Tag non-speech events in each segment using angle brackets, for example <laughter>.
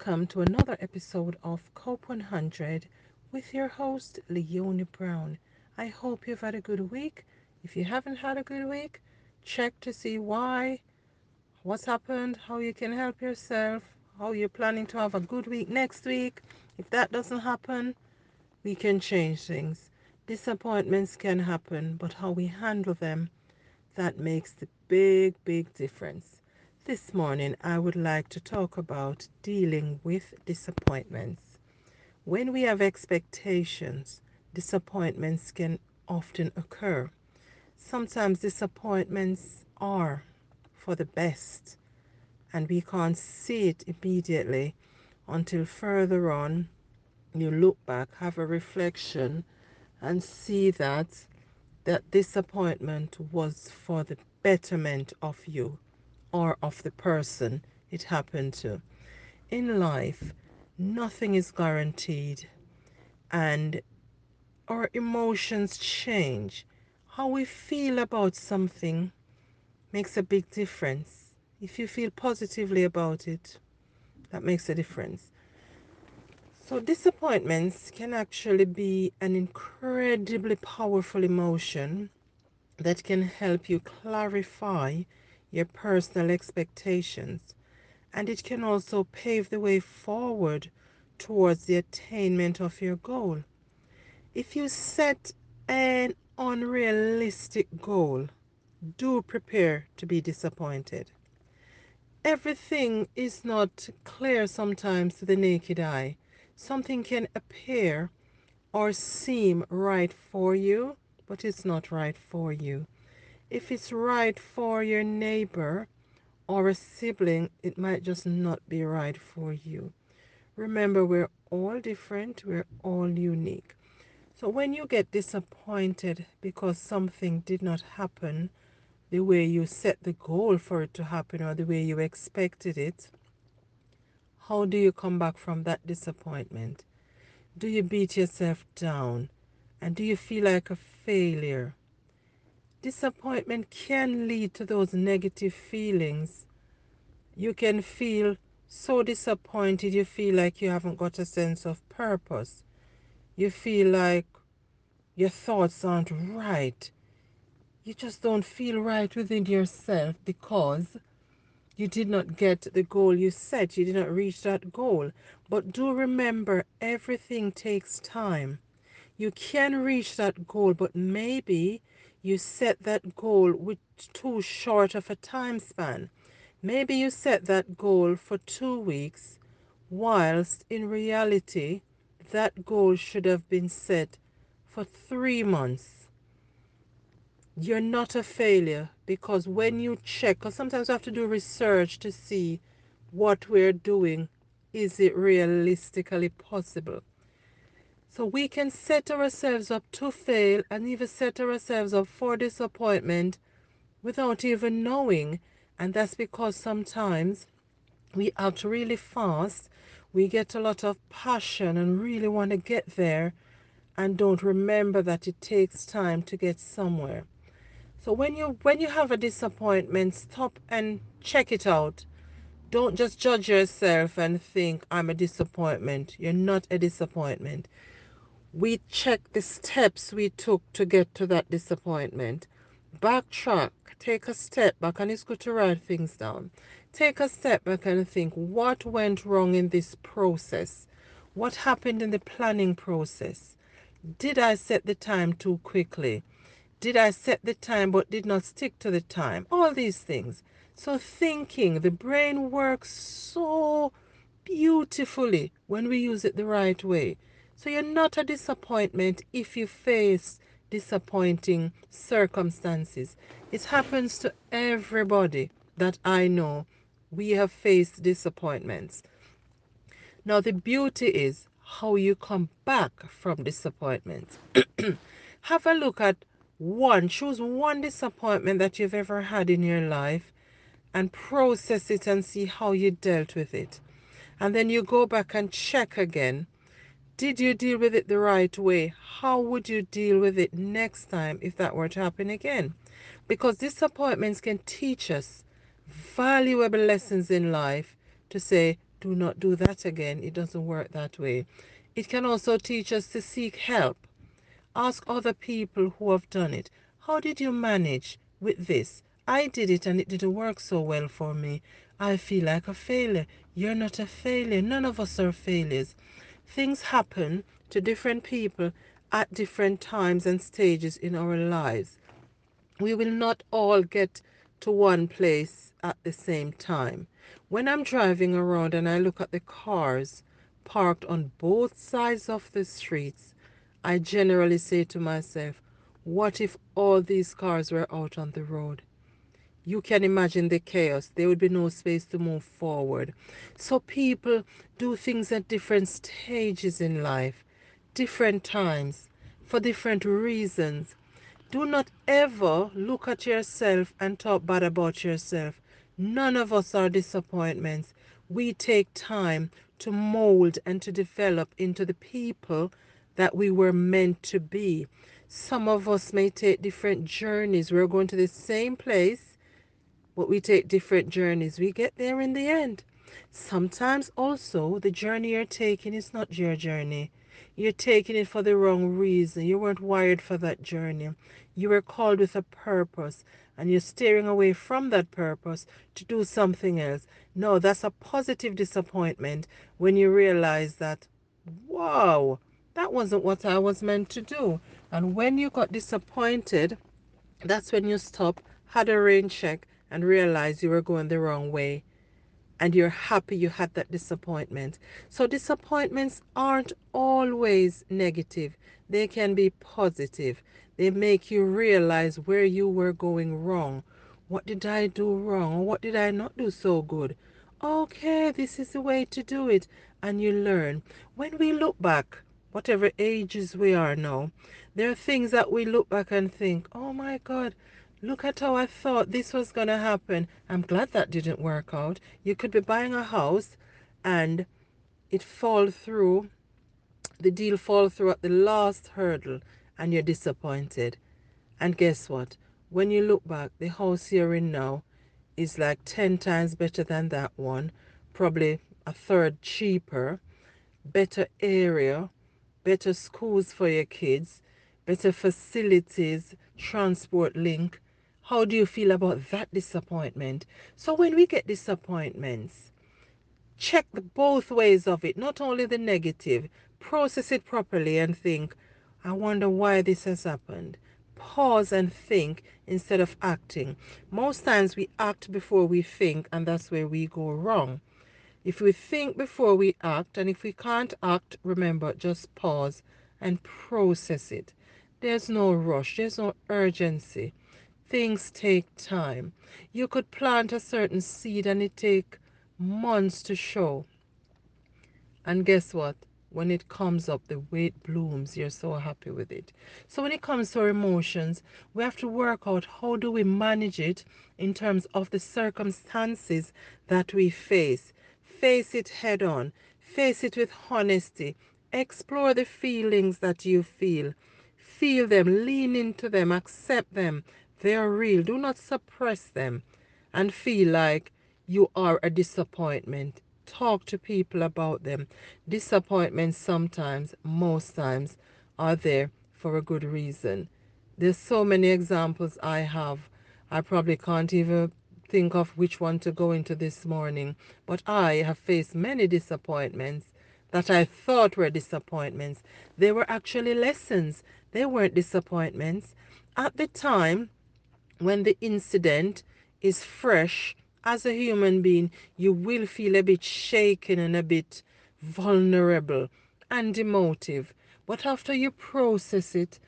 Welcome to another episode of Cope 100 with your host, Leonie Brown. I hope you've had a good week. If you haven't had a good week, check to see why, what's happened, how you can help yourself, how you're planning to have a good week next week. If that doesn't happen, we can change things. Disappointments can happen, but how we handle them, that makes the big, big difference. This morning, I would like to talk about dealing with disappointments. When we have expectations, disappointments can often occur. Sometimes disappointments are for the best, and we can't see it immediately until further on you look back, have a reflection, and see that that disappointment was for the betterment of you or of the person it happened to. In life, nothing is guaranteed, and our emotions change. How we feel about something makes a big difference. If you feel positively about it, that makes a difference. So, disappointments can actually be an incredibly powerful emotion that can help you clarify your personal expectations, and it can also pave the way forward towards the attainment of your goal. If you set an unrealistic goal, do prepare to be disappointed. Everything is not clear sometimes to the naked eye. Something can appear or seem right for you, but it's not right for you. If it's right for your neighbor or a sibling, it might just not be right for you. Remember, we're all different, we're all unique. So when you get disappointed because something did not happen the way you set the goal for it to happen or the way you expected it, how do you come back from that disappointment? Do you beat yourself down? And do you feel like a failure? Disappointment can lead to those negative feelings. You can feel so disappointed, you feel like you haven't got a sense of purpose. You feel like your thoughts aren't right. You just don't feel right within yourself because you did not get the goal you set. You did not reach that goal. But do remember, everything takes time. You can reach that goal, but maybe you set that goal with too short of a time span. Maybe you set that goal for two weeks, whilst in reality, that goal should have been set for three months. You're not a failure because when you check, because sometimes we have to do research to see what we're doing, is it realistically possible? So we can set ourselves up to fail and even set ourselves up for disappointment without even knowing. And that's because sometimes we act really fast. We get a lot of passion and really want to get there and don't remember that it takes time to get somewhere. So when you when you have a disappointment, stop and check it out. Don't just judge yourself and think I'm a disappointment. You're not a disappointment we check the steps we took to get to that disappointment. Backtrack, take a step back, and it's good to write things down. Take a step back and think what went wrong in this process? What happened in the planning process? Did I set the time too quickly? Did I set the time but did not stick to the time? All these things. So, thinking, the brain works so beautifully when we use it the right way. So you're not a disappointment if you face disappointing circumstances. It happens to everybody that I know. We have faced disappointments. Now, the beauty is how you come back from disappointment. <clears throat> Have a look at one, choose one disappointment that you've ever had in your life and process it and see how you dealt with it. And then you go back and check again did you deal with it the right way? How would you deal with it next time if that were to happen again? Because disappointments can teach us valuable lessons in life to say, do not do that again. It doesn't work that way. It can also teach us to seek help. Ask other people who have done it. How did you manage with this? I did it and it didn't work so well for me. I feel like a failure. You're not a failure. None of us are failures. Things happen to different people at different times and stages in our lives. We will not all get to one place at the same time. When I'm driving around and I look at the cars parked on both sides of the streets, I generally say to myself, what if all these cars were out on the road? You can imagine the chaos. There would be no space to move forward. So people do things at different stages in life, different times, for different reasons. Do not ever look at yourself and talk bad about yourself. None of us are disappointments. We take time to mold and to develop into the people that we were meant to be. Some of us may take different journeys. We're going to the same place, but we take different journeys. We get there in the end. Sometimes also the journey you're taking is not your journey. You're taking it for the wrong reason. You weren't wired for that journey. You were called with a purpose and you're steering away from that purpose to do something else. No, that's a positive disappointment when you realize that, wow, that wasn't what I was meant to do. And when you got disappointed, that's when you stop, had a rain check, and realize you were going the wrong way. And you're happy you had that disappointment. So, disappointments aren't always negative, they can be positive. They make you realize where you were going wrong. What did I do wrong? What did I not do so good? Okay, this is the way to do it. And you learn. When we look back, whatever ages we are now, there are things that we look back and think, oh my God, look at how I thought this was going to happen. I'm glad that didn't work out. You could be buying a house and it fall through, the deal fall through at the last hurdle and you're disappointed. And guess what? When you look back, the house you're in now is like 10 times better than that one, probably a third cheaper, better area, better schools for your kids, better facilities, transport link. How do you feel about that disappointment? So when we get disappointments, check both ways of it, not only the negative, process it properly and think, I wonder why this has happened. Pause and think instead of acting. Most times we act before we think, and that's where we go wrong. If we think before we act, and if we can't act, remember, just pause and process it. There's no rush, there's no urgency. Things take time. You could plant a certain seed and it take months to show. And guess what? When it comes up, the way it blooms, you're so happy with it. So when it comes to our emotions, we have to work out how do we manage it in terms of the circumstances that we face face it head on, face it with honesty, explore the feelings that you feel. Feel them, lean into them, accept them. They are real. Do not suppress them and feel like you are a disappointment. Talk to people about them. Disappointments sometimes, most times, are there for a good reason. There's so many examples I have. I probably can't even think of which one to go into this morning, but I have faced many disappointments that I thought were disappointments. They were actually lessons, they weren't disappointments. At the time when the incident is fresh, as a human being, you will feel a bit shaken and a bit vulnerable and emotive. But after you process it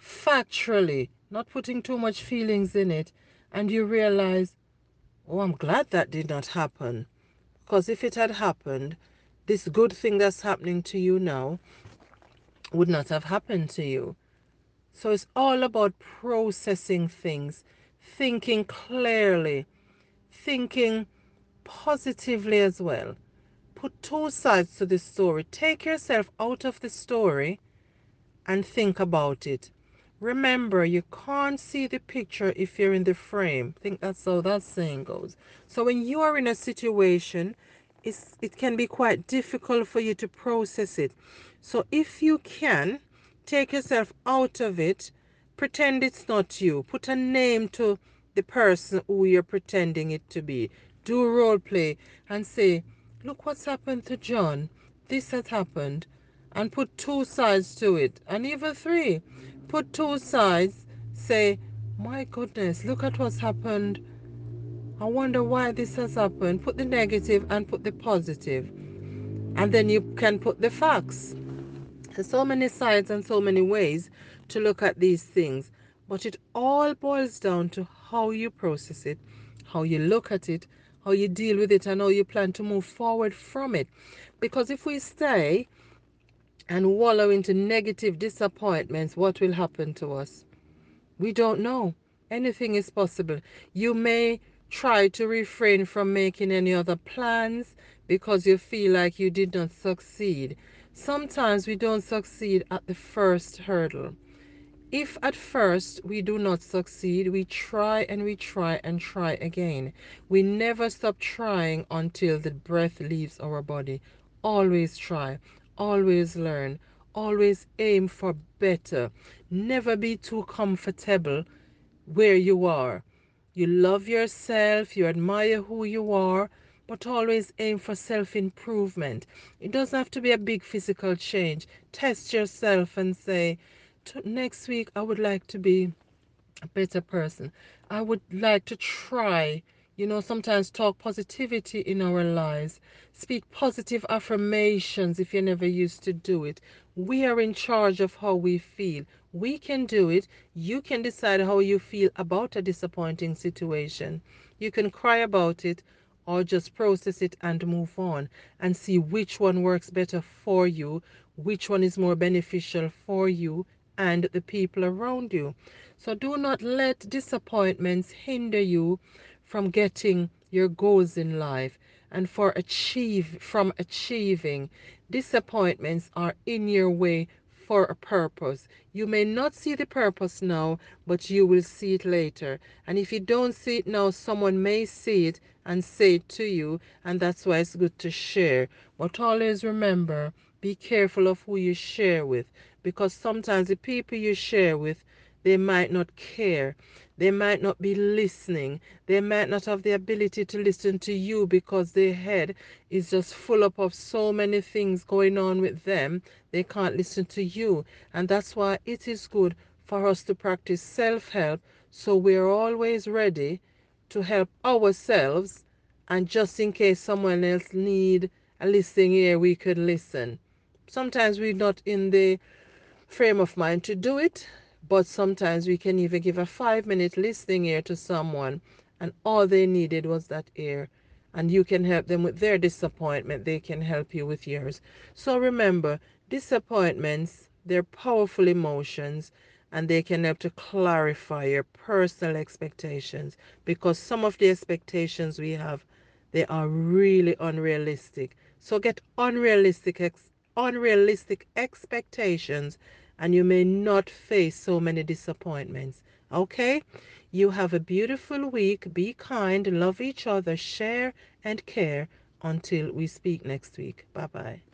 factually, not putting too much feelings in it, and you realize, Oh, I'm glad that did not happen. Because if it had happened, this good thing that's happening to you now would not have happened to you. So it's all about processing things, thinking clearly, thinking positively as well. Put two sides to the story. Take yourself out of the story and think about it. Remember, you can't see the picture if you're in the frame. I think that's how that saying goes. So when you are in a situation, it's, it can be quite difficult for you to process it. So if you can, take yourself out of it, pretend it's not you, put a name to the person who you're pretending it to be. Do role play and say, Look what's happened to John. This has happened. And put two sides to it, and even three. Put two sides. Say, My goodness, look at what's happened I wonder why this has happened. Put the negative and put the positive. And then you can put the facts. So many sides and so many ways to look at these things. But it all boils down to how you process it, how you look at it, how you deal with it, and how you plan to move forward from it. Because if we stay and wallow into negative disappointments, what will happen to us? We don't know. Anything is possible. You may try to refrain from making any other plans because you feel like you did not succeed. Sometimes we don't succeed at the first hurdle. If at first we do not succeed, we try and we try and try again. We never stop trying until the breath leaves our body. Always try, always learn, always aim for better. Never be too comfortable where you are. You love yourself, you admire who you are, but always aim for self improvement. It doesn't have to be a big physical change. Test yourself and say, next week I would like to be a better person. I would like to try, you know, sometimes talk positivity in our lives, speak positive affirmations if you never used to do it. We are in charge of how we feel. We can do it. You can decide how you feel about a disappointing situation. You can cry about it or just process it and move on and see which one works better for you, which one is more beneficial for you and the people around you. So do not let disappointments hinder you from getting your goals in life and for achieve from achieving disappointments are in your way for a purpose. You may not see the purpose now, but you will see it later. And if you don't see it now, someone may see it and say it to you, and that's why it's good to share. But always remember, be careful of who you share with, because sometimes the people you share with, they might not care. They might not be listening. They might not have the ability to listen to you because their head is just full up of so many things going on with them. They can't listen to you. And that's why it is good for us to practice self help so we're always ready to help ourselves. And just in case someone else need a listening ear, we could listen. Sometimes we're not in the frame of mind to do it but sometimes we can even give a five minute listening ear to someone, and all they needed was that ear. And you can help them with their disappointment, they can help you with yours. So remember, disappointments, they're powerful emotions and they can help to clarify your personal expectations because some of the expectations we have they are really unrealistic so get unrealistic ex- unrealistic expectations and you may not face so many disappointments. Okay? You have a beautiful week. Be kind, love each other, share, and care until we speak next week. Bye bye.